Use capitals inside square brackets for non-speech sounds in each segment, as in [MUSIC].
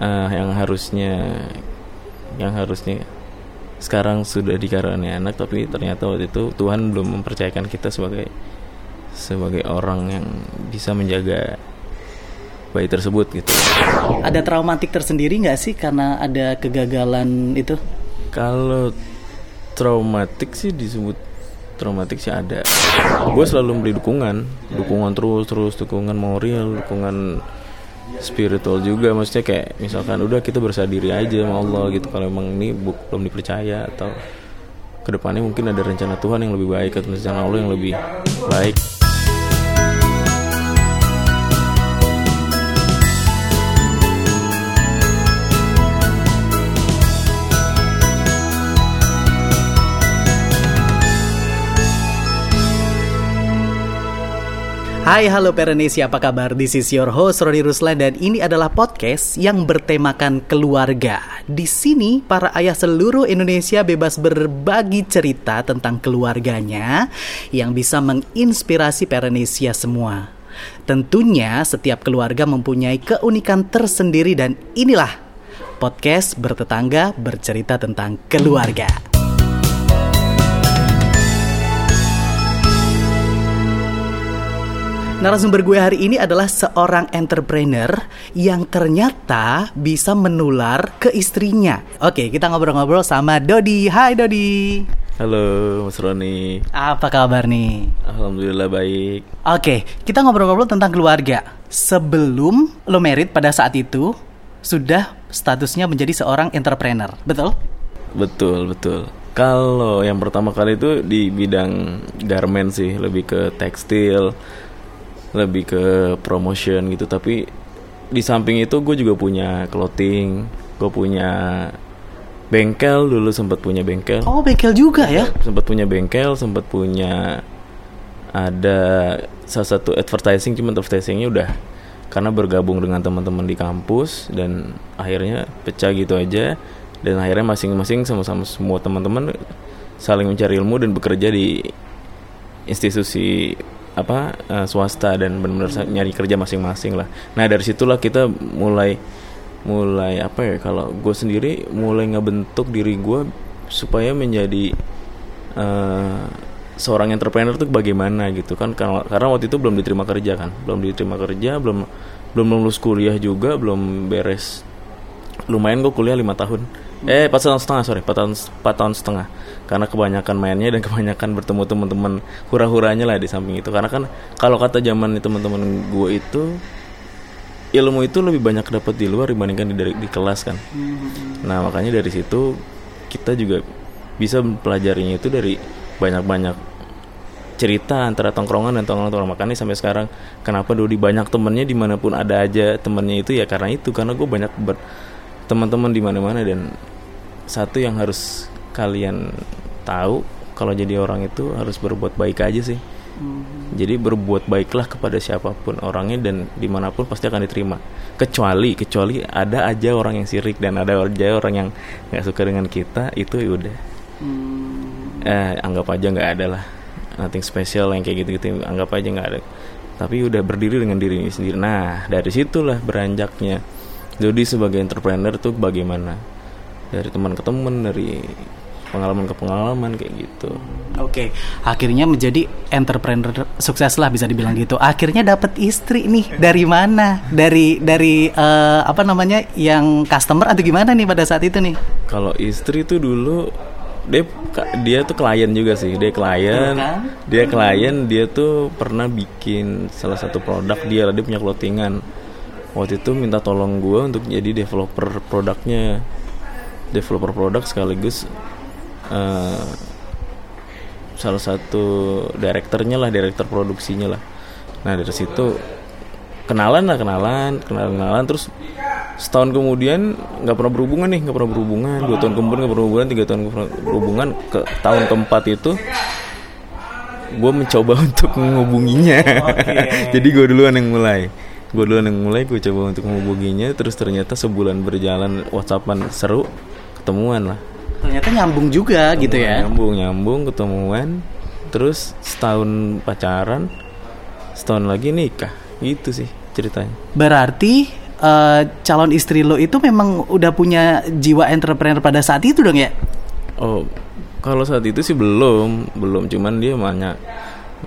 uh, yang harusnya yang harusnya sekarang sudah dikaruniai anak tapi ternyata waktu itu Tuhan belum mempercayakan kita sebagai sebagai orang yang bisa menjaga bayi tersebut gitu. Ada traumatik tersendiri nggak sih karena ada kegagalan itu? Kalau traumatik sih disebut traumatik sih ada. Gue selalu memberi dukungan, dukungan terus terus, dukungan moral, dukungan spiritual juga. Maksudnya kayak misalkan udah kita berserah diri aja sama Allah gitu. Kalau emang ini belum dipercaya atau ke depannya mungkin ada rencana Tuhan yang lebih baik atau rencana Allah yang lebih baik. Hai halo Perenesi apa kabar? This is your host Roni Ruslan dan ini adalah podcast yang bertemakan keluarga. Di sini para ayah seluruh Indonesia bebas berbagi cerita tentang keluarganya yang bisa menginspirasi Perenesia semua. Tentunya setiap keluarga mempunyai keunikan tersendiri dan inilah podcast bertetangga bercerita tentang keluarga. Narasumber gue hari ini adalah seorang entrepreneur yang ternyata bisa menular ke istrinya. Oke, kita ngobrol-ngobrol sama Dodi. Hai Dodi. Halo Mas Roni. Apa kabar nih? Alhamdulillah baik. Oke, kita ngobrol-ngobrol tentang keluarga. Sebelum lo merit pada saat itu, sudah statusnya menjadi seorang entrepreneur, betul? Betul, betul. Kalau yang pertama kali itu di bidang garment sih, lebih ke tekstil, lebih ke promotion gitu. Tapi di samping itu gue juga punya clothing gue punya bengkel dulu sempat punya bengkel. Oh bengkel juga ya? Sempat punya bengkel sempat punya ada salah satu advertising cuma advertisingnya udah karena bergabung dengan teman-teman di kampus dan akhirnya pecah gitu aja. Dan akhirnya masing-masing sama-sama semua teman-teman saling mencari ilmu dan bekerja di institusi apa uh, swasta dan benar-benar nyari kerja masing-masing lah. Nah dari situlah kita mulai mulai apa ya kalau gue sendiri mulai ngebentuk diri gue supaya menjadi uh, seorang entrepreneur tuh bagaimana gitu kan. Karena, karena waktu itu belum diterima kerja kan. Belum diterima kerja belum belum lulus kuliah juga belum beres. Lumayan gue kuliah lima tahun eh empat tahun setengah sorry. Empat tahun empat tahun setengah. Karena kebanyakan mainnya dan kebanyakan bertemu teman-teman hura-huranya lah di samping itu. Karena kan kalau kata zaman teman-teman gue itu ilmu itu lebih banyak dapat di luar dibandingkan di, di kelas kan. Nah makanya dari situ kita juga bisa mempelajarinya itu dari banyak-banyak cerita antara tongkrongan dan tongkrongan. Makanya sampai sekarang kenapa Dodi banyak temennya di mana pun ada aja temennya itu? Ya karena itu karena gue banyak ber teman-teman di mana-mana dan satu yang harus kalian tahu kalau jadi orang itu harus berbuat baik aja sih. Hmm. jadi berbuat baiklah kepada siapa pun orangnya dan di mana pun pasti akan diterima. Kecuali kecuali ada aja orang yang sirik dan ada aja orang yang nggak suka dengan kita itu ya udah. Hmm. eh anggap aja nggak ada lah. Nothing special yang kayak gitu-gitu anggap aja nggak ada. Tapi udah berdiri dengan diri sendiri. Nah dari situlah beranjaknya. Jadi sebagai entrepreneur tuh bagaimana dari teman ke teman dari pengalaman ke pengalaman kayak gitu. Oke, okay. akhirnya menjadi entrepreneur sukses lah bisa dibilang gitu. Akhirnya dapat istri nih dari mana? Dari dari uh, apa namanya yang customer atau gimana nih pada saat itu nih? Kalau istri tuh dulu dia dia tuh klien juga sih dia klien kan? dia klien dia tuh pernah bikin salah satu produk dia dia punya clothingan waktu itu minta tolong gue untuk jadi developer produknya developer produk sekaligus uh, salah satu direkturnya lah direktur produksinya lah. Nah dari situ kenalan lah kenalan kenalan kenalan. Terus setahun kemudian nggak pernah berhubungan nih nggak pernah berhubungan. Dua tahun kemudian nggak pernah berhubungan tiga tahun berhubungan. Ke tahun keempat itu gue mencoba [LAUGHS] untuk menghubunginya. Okay. jadi gue duluan yang mulai. Gue duluan yang mulai gue coba untuk menghubunginya. Terus ternyata sebulan berjalan whatsappan seru ketemuan lah ternyata nyambung juga ketemuan, gitu ya nyambung nyambung ketemuan terus setahun pacaran setahun lagi nikah gitu sih ceritanya berarti eh, calon istri lo itu memang udah punya jiwa entrepreneur pada saat itu dong ya? Oh, kalau saat itu sih belum, belum. Cuman dia banyak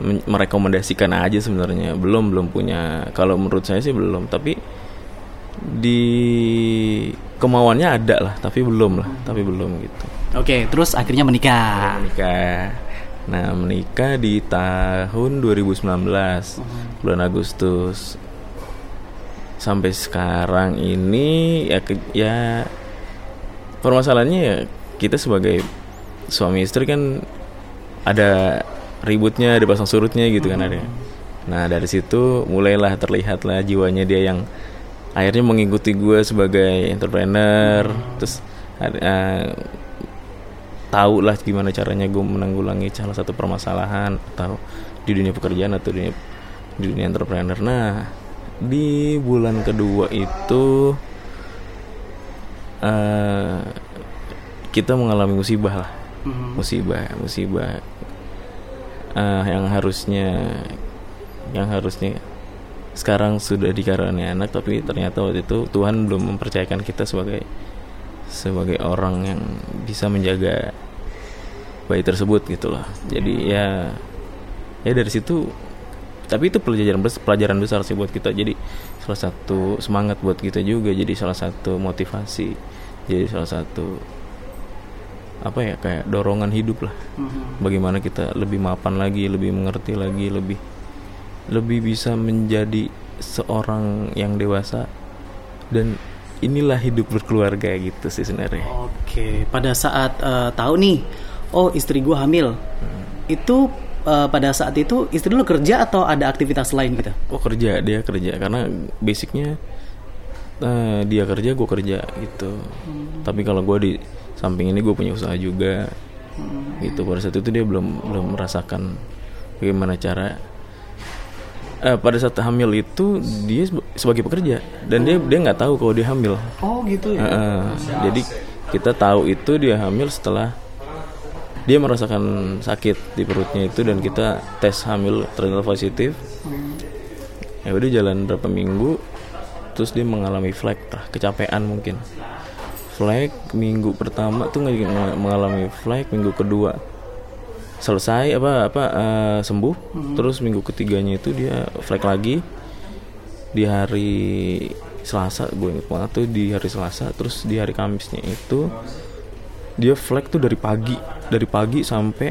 men- merekomendasikan aja sebenarnya. Belum, belum punya. Kalau menurut saya sih belum. Tapi di kemauannya ada lah, tapi belum lah, tapi belum gitu. Oke, terus akhirnya menikah. Menikah. Nah, menikah di tahun 2019 bulan Agustus. Sampai sekarang ini ya ke- ya permasalahannya ya kita sebagai suami istri kan ada ributnya, ada pasang surutnya gitu kan ada. Nah, dari situ mulailah terlihatlah jiwanya dia yang akhirnya mengikuti gue sebagai entrepreneur, terus ada, eh, tahu lah gimana caranya gue menanggulangi salah satu permasalahan atau di dunia pekerjaan atau dunia di dunia entrepreneur. Nah, di bulan kedua itu eh kita mengalami musibah lah, musibah, musibah eh, yang harusnya yang harusnya sekarang sudah dikaruniai anak tapi ternyata waktu itu Tuhan belum mempercayakan kita sebagai sebagai orang yang bisa menjaga bayi tersebut gitu loh. Jadi ya ya dari situ tapi itu pelajaran bes- pelajaran besar sih buat kita. Jadi salah satu semangat buat kita juga. Jadi salah satu motivasi. Jadi salah satu apa ya kayak dorongan hidup lah. Bagaimana kita lebih mapan lagi, lebih mengerti lagi, lebih lebih bisa menjadi seorang yang dewasa dan inilah hidup berkeluarga gitu sih sebenarnya. Oke, pada saat eh, tahu nih, oh istri gua hamil, itu eh, pada saat itu istri lo kerja atau ada aktivitas lain gitu? Oh kerja dia kerja karena basicnya eh, dia kerja gue kerja gitu. Tapi kalau gue di samping ini gue punya usaha juga gitu. Pada saat itu dia belum belum merasakan bagaimana cara. Eh, pada saat hamil itu dia seba- sebagai pekerja dan dia dia nggak tahu kalau dia hamil. Oh gitu Heeh. jadi kita tahu itu dia hamil setelah dia merasakan sakit di perutnya itu dan kita tes hamil ternyata positif. Ya udah jalan berapa minggu terus dia mengalami flek lah, kecapean mungkin. Flek minggu pertama tuh mengalami flek, minggu kedua selesai apa apa eh, sembuh, terus minggu ketiganya itu dia flek lagi. Di hari Selasa gue inget banget tuh di hari Selasa terus di hari Kamisnya itu dia flag tuh dari pagi. Dari pagi sampai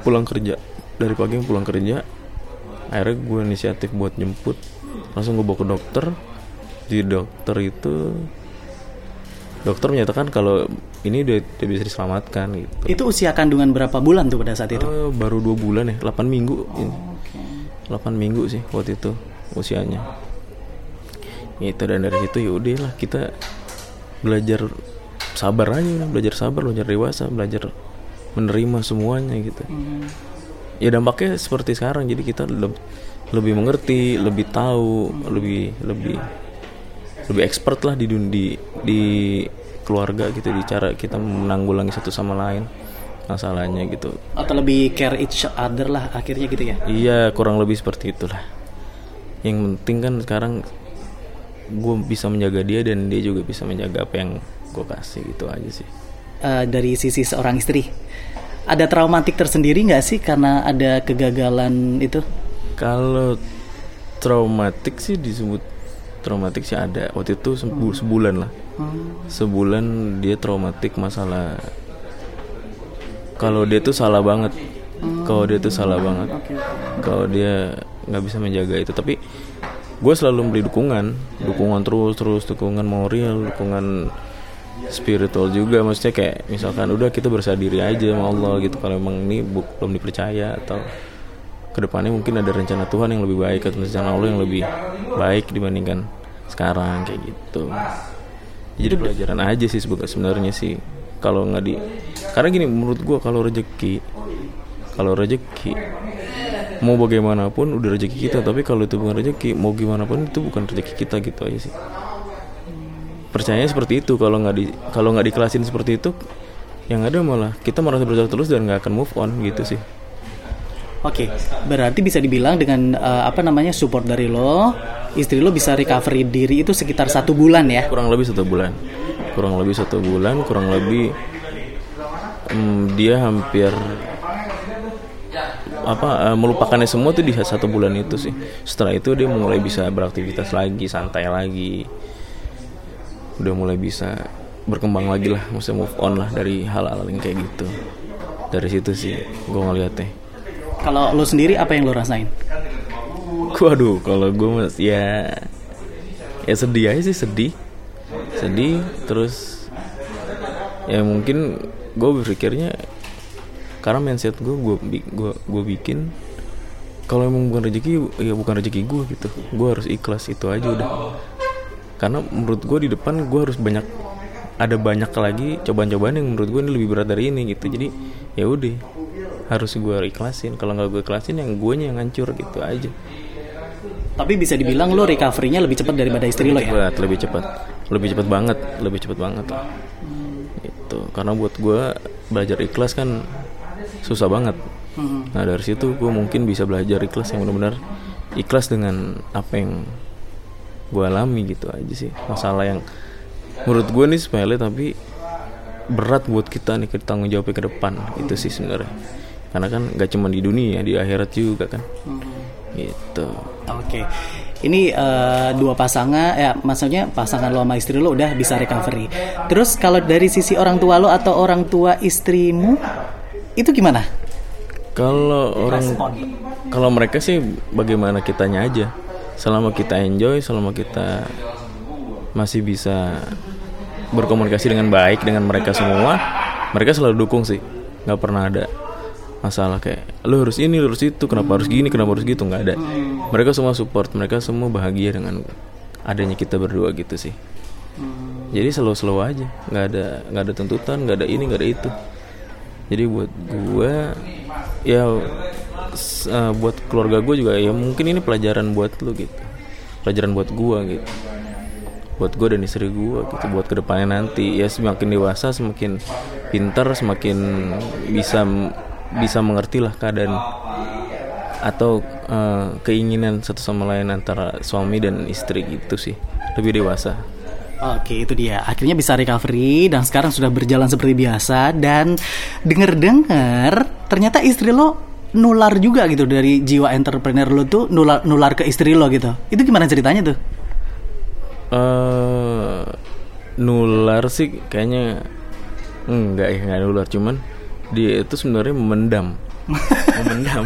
pulang kerja. Dari pagi pulang kerja akhirnya gue inisiatif buat jemput. Langsung gue bawa ke dokter. Di dokter itu dokter menyatakan kalau ini udah, udah bisa diselamatkan gitu. Itu usia kandungan berapa bulan tuh pada saat itu? Eh, baru dua bulan ya 8 minggu. Ini. 8 minggu sih waktu itu usianya. Itu dan dari situ ya udahlah kita belajar sabar aja belajar sabar belajar dewasa belajar menerima semuanya gitu. Ya dampaknya seperti sekarang jadi kita leb- lebih mengerti lebih tahu lebih lebih lebih expert lah di di di keluarga gitu di cara kita menanggulangi satu sama lain masalahnya gitu Atau lebih care each other lah akhirnya gitu ya? Iya kurang lebih seperti itulah. Yang penting kan sekarang gue bisa menjaga dia dan dia juga bisa menjaga apa yang gue kasih gitu aja sih. Eh, dari sisi seorang istri, ada traumatik tersendiri nggak sih karena ada kegagalan itu? Kalau traumatik sih disebut traumatik sih ada. Waktu itu sebu- sebulan lah. Sebulan dia traumatik masalah. Kalau dia tuh salah banget. Kalau dia tuh salah banget. Kalau dia nggak bisa menjaga itu. Tapi gue selalu memberi dukungan, dukungan terus terus, dukungan moral, dukungan spiritual juga. Maksudnya kayak misalkan udah kita berserah diri aja sama Allah gitu. Kalau emang ini belum dipercaya atau ke depannya mungkin ada rencana Tuhan yang lebih baik atau rencana Allah yang lebih baik dibandingkan sekarang kayak gitu. Jadi pelajaran aja sih sebenarnya sih. Kalau nggak di karena gini menurut gua kalau rezeki kalau rezeki mau bagaimanapun udah rezeki kita tapi kalau itu bukan rezeki mau gimana pun itu bukan rezeki kita gitu aja sih. Percayanya seperti itu kalau nggak di kalau nggak dikelasin seperti itu yang ada malah kita merasa bersalah terus dan nggak akan move on gitu sih Oke, berarti bisa dibilang dengan eh, apa namanya support dari lo, istri lo bisa recovery diri itu sekitar satu bulan ya? kurang lebih satu bulan. Kurang lebih satu bulan kurang lebih mm, dia hampir apa eh, melupakannya semua tuh di satu bulan itu sih. Setelah itu dia mulai bisa beraktivitas lagi santai lagi. Udah mulai bisa berkembang lagi lah maksudnya move on lah dari hal-hal yang kayak gitu. Dari situ sih gue ngeliatnya Kalau lo sendiri apa yang lo rasain? Waduh, kalau gue mas ya ya sedih aja sih sedih, sedih terus ya mungkin gue berpikirnya karena mindset gue gue gue gue bikin kalau emang bukan rezeki ya bukan rezeki gue gitu, gue harus ikhlas itu aja udah. Karena menurut gue di depan gue harus banyak ada banyak lagi cobaan-cobaan yang menurut gue ini lebih berat dari ini gitu. Jadi ya udah harus gue ikhlasin. Kalau nggak gue ikhlasin yang gue yang hancur gitu aja. Tapi bisa dibilang lo recovery-nya lebih cepat daripada istri lo ya? cepat lebih cepat lebih cepat banget lebih cepat banget lah itu karena buat gue belajar ikhlas kan susah banget Hmm. nah dari situ gue mungkin bisa belajar ikhlas yang benar-benar ikhlas dengan apa yang gue alami gitu aja sih masalah yang menurut gue nih sepele tapi berat buat kita nih kita tanggung jawabnya ke depan itu sih sebenarnya karena kan gak cuma di dunia di akhirat juga kan gitu Oke. Ini eh, dua pasangan ya maksudnya pasangan lo sama istri lo udah bisa recovery. Terus kalau dari sisi orang tua lo atau orang tua istrimu itu gimana? Kalau orang kalau mereka sih bagaimana kitanya aja. Selama kita enjoy, selama kita masih bisa berkomunikasi dengan baik dengan mereka semua, mereka selalu dukung sih. nggak pernah ada masalah kayak lu harus ini, lu harus itu, kenapa harus gini, kenapa harus gitu, nggak ada. Mereka semua support, mereka semua bahagia dengan adanya kita berdua gitu sih. Jadi slow-slow aja, nggak ada nggak ada tuntutan, nggak ada ini, nggak ada itu. Jadi buat gue ya eh, buat keluarga gue juga ya mungkin ini pelajaran buat lu gitu pelajaran buat gue gitu buat gue dan istri gue gitu buat ke depannya nanti ya semakin dewasa semakin pintar semakin bisa bisa mengerti lah keadaan atau eh, keinginan satu sama lain antara suami dan istri gitu sih. Lebih dewasa. Oke itu dia. Akhirnya bisa recovery dan sekarang sudah berjalan seperti biasa dan denger-dengar ternyata istri lo nular juga gitu dari jiwa entrepreneur lo tuh nular nular ke istri lo gitu. Itu gimana ceritanya tuh? eh nular sih kayaknya enggak ya enggak nular. Cuman dia itu sebenarnya memendam. [LAUGHS] Memendam.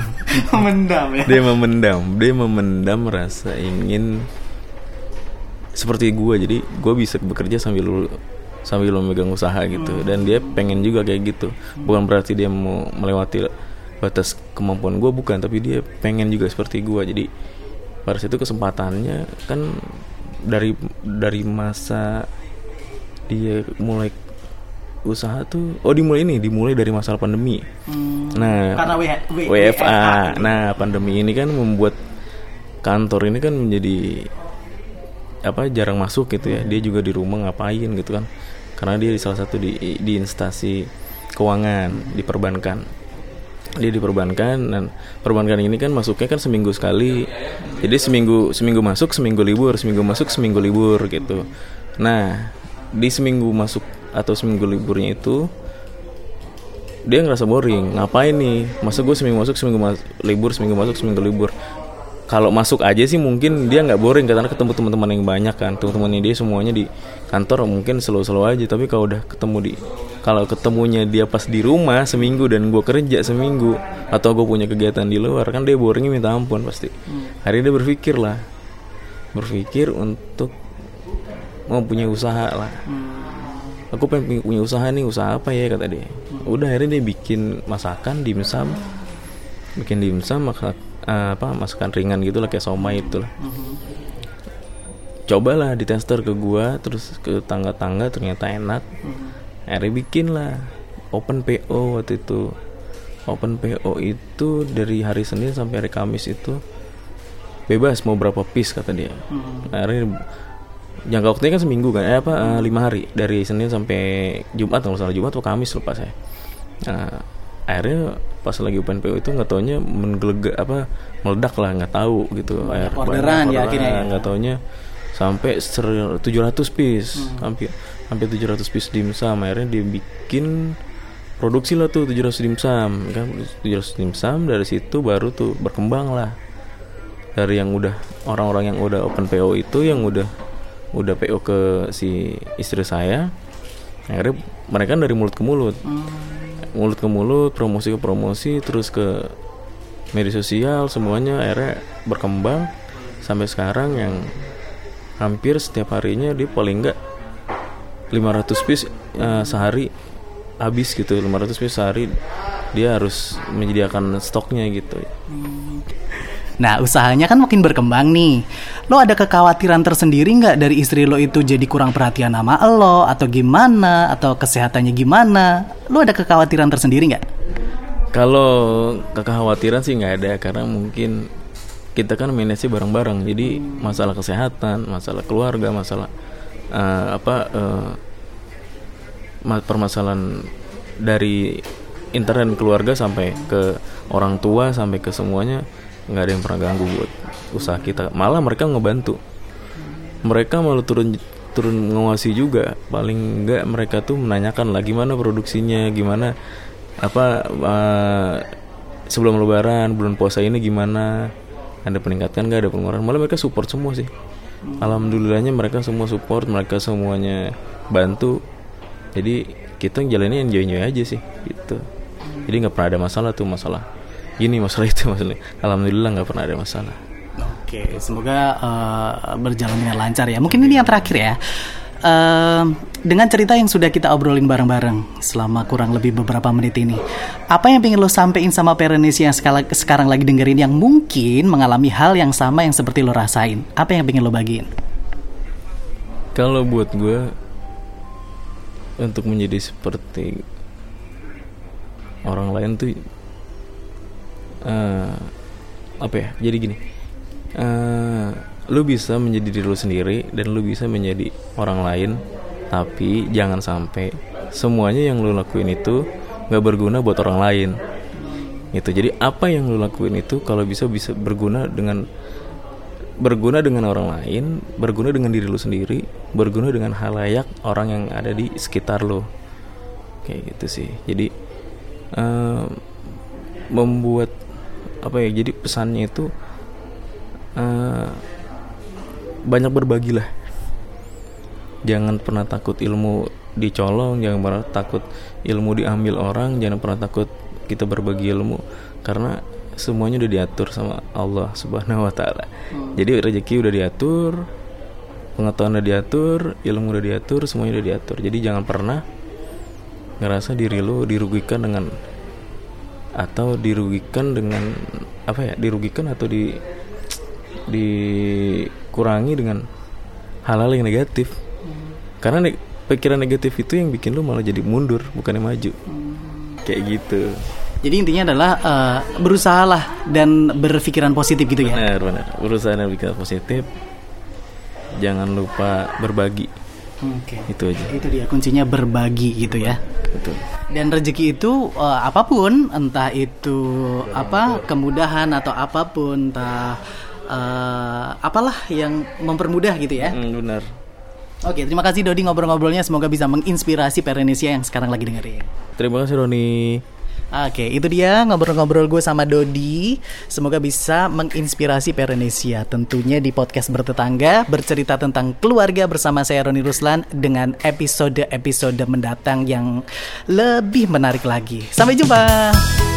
Mendam ya. dia memendam. Dia memendam rasa ingin seperti gue jadi gue bisa bekerja sambil lu sambil lo megang usaha gitu. Dan dia pengen juga kayak gitu. Bukan berarti dia mau melewati batas kemampuan gue bukan. Tapi dia pengen juga seperti gue jadi pada situ kesempatannya kan dari dari masa dia mulai usaha tuh oh dimulai ini dimulai dari masalah pandemi. Nah Karena W- W- WFA nah pandemi ini kan membuat kantor ini kan menjadi apa jarang masuk gitu ya. Dia juga di rumah ngapain gitu kan. Karena dia di salah satu di di instansi keuangan di perbankan dia di perbankan dan perbankan ini kan masuknya kan seminggu sekali. Jadi seminggu seminggu masuk seminggu libur seminggu masuk seminggu libur gitu. Nah di seminggu masuk atau seminggu liburnya itu dia ngerasa boring. Ngapain nih? Masa gue seminggu masuk seminggu mas- libur seminggu masuk seminggu libur. Kalau masuk aja sih mungkin dia nggak boring karena ketemu teman-teman yang banyak kan. Teman-temannya dia semuanya di kantor mungkin slow-slow aja. Tapi kalau udah ketemu di kalau ketemunya dia pas di rumah seminggu dan gue kerja seminggu atau gue punya kegiatan di luar kan dia boringnya minta ampun pasti. Hari dia berpikir lah. Berpikir untuk mau punya usaha lah aku pengen punya- usaha nih usaha apa ya kata dia. Udah akhirnya dia bikin masakan dimsum bikin dimsum maka eh, apa masakan ringan gitu lah kayak somai itu lah cobalah di tester ke gua terus ke tangga-tangga ternyata enak. Akhirnya bikin lah open PO waktu itu. Open PO itu dari hari Senin sampai hari Kamis itu bebas mau berapa piece kata dia. Akhirnya jangka waktunya kan seminggu kan eh apa eh, lima hari. Dari Senin sampai Jumat kalau salah Jumat atau Kamis lupa saya. Nah, akhirnya pas lagi open PO itu nggak taunya menggelegak apa meledak lah nggak tahu gitu. Air orderan ya akhirnya ya. nggak taunya sampai ser- 700 piece hampir hampir 700 piece dimsum akhirnya dibikin produksi lah tuh 700 dimsum kan? 700 dimsum dari situ baru tuh berkembang lah. Dari yang udah orang-orang yang udah open PO itu yang udah udah PO ke si istri saya. Akhirnya mereka dari mulut ke mulut. Mulut ke mulut promosi ke promosi terus ke media sosial semuanya akhirnya berkembang. Sampai sekarang yang hampir setiap harinya dia paling enggak 500 piece eh, sehari habis gitu. 500 piece sehari dia harus menyediakan stoknya gitu Nah, usahanya kan makin berkembang nih. Lo ada kekhawatiran tersendiri nggak dari istri lo itu jadi kurang perhatian sama lo atau gimana atau kesehatannya gimana? Lo ada kekhawatiran tersendiri nggak? Kalau kekhawatiran sih nggak ada karena mungkin kita kan manage bareng-bareng. Jadi masalah kesehatan, masalah keluarga, masalah eh, apa ma- permasalahan dari intern keluarga sampai ke orang tua sampai ke semuanya nggak ada yang pernah ganggu buat usaha kita. Malah mereka ngebantu. Mereka malah turun turun mengawasi juga. Paling nggak mereka tuh menanyakan lah gimana produksinya, gimana apa eh, sebelum lebaran bulan puasa ini gimana ada peningkatan nggak ada pengeluaran malah mereka support semua sih alhamdulillahnya mereka semua support mereka semuanya bantu jadi kita jalannya enjoy enjoy aja sih gitu jadi nggak pernah ada masalah tuh masalah ini masalah itu masalah alhamdulillah nggak pernah ada masalah Oke, semoga eh, berjalan dengan lancar ya. Mungkin ini yang terakhir ya. Eh, dengan cerita yang sudah kita obrolin bareng-bareng selama kurang lebih beberapa menit ini, apa yang pengen lo sampein sama Perenisi yang sekala- sekarang lagi dengerin yang mungkin mengalami hal yang sama yang seperti lo rasain? Apa yang pengen lo bagiin? kalau buat gue untuk menjadi seperti orang lain tuh eh, apa ya jadi gini eh, lu bisa menjadi diri lu sendiri dan lu bisa menjadi orang lain tapi jangan sampai semuanya yang lu lakuin itu nggak berguna buat orang lain gitu jadi apa yang lu lakuin itu kalau bisa bisa berguna dengan berguna dengan orang lain, berguna dengan diri lu sendiri, berguna dengan halayak orang yang ada di sekitar lu. Kayak gitu sih. Jadi eh, membuat apa ya? Jadi pesannya itu eh, banyak berbagilah. Jangan pernah takut ilmu dicolong, jangan pernah takut ilmu diambil orang, jangan pernah takut kita berbagi ilmu karena semuanya udah diatur sama Allah Subhanahu wa taala. Jadi rezeki udah diatur, pengetahuan udah diatur, ilmu udah diatur, semuanya udah diatur. Jadi jangan pernah ngerasa diri lu dirugikan dengan atau dirugikan dengan apa ya? Dirugikan atau di dikurangi dengan hal-hal yang negatif. Karena ne- pikiran negatif itu yang bikin lu malah jadi mundur, bukannya maju. Kayak gitu. Jadi intinya adalah eh, berusahalah dan berpikiran positif gitu ya. Benar, benar. Berusaha dan bikin positif. Jangan lupa berbagi. Oke. Itu aja. Itu dia kuncinya berbagi gitu ya. Betul. Dan rezeki itu eh, apa pun, entah itu apa kemudahan atau apa pun, entah eh, apalah yang mempermudah gitu ya. Hmm, benar. Oke, terima kasih Dodi ngobrol-ngobrolnya. Semoga bisa menginspirasi Perenesia yang sekarang lagi dengerin. Terima kasih Roni. Oke, itu dia ngobrol-ngobrol gue sama Dodi. Semoga bisa menginspirasi Perenesia. Tentunya di podcast bertetangga bercerita tentang keluarga bersama saya Roni Ruslan dengan episode-episode mendatang yang lebih menarik lagi. Sampai jumpa.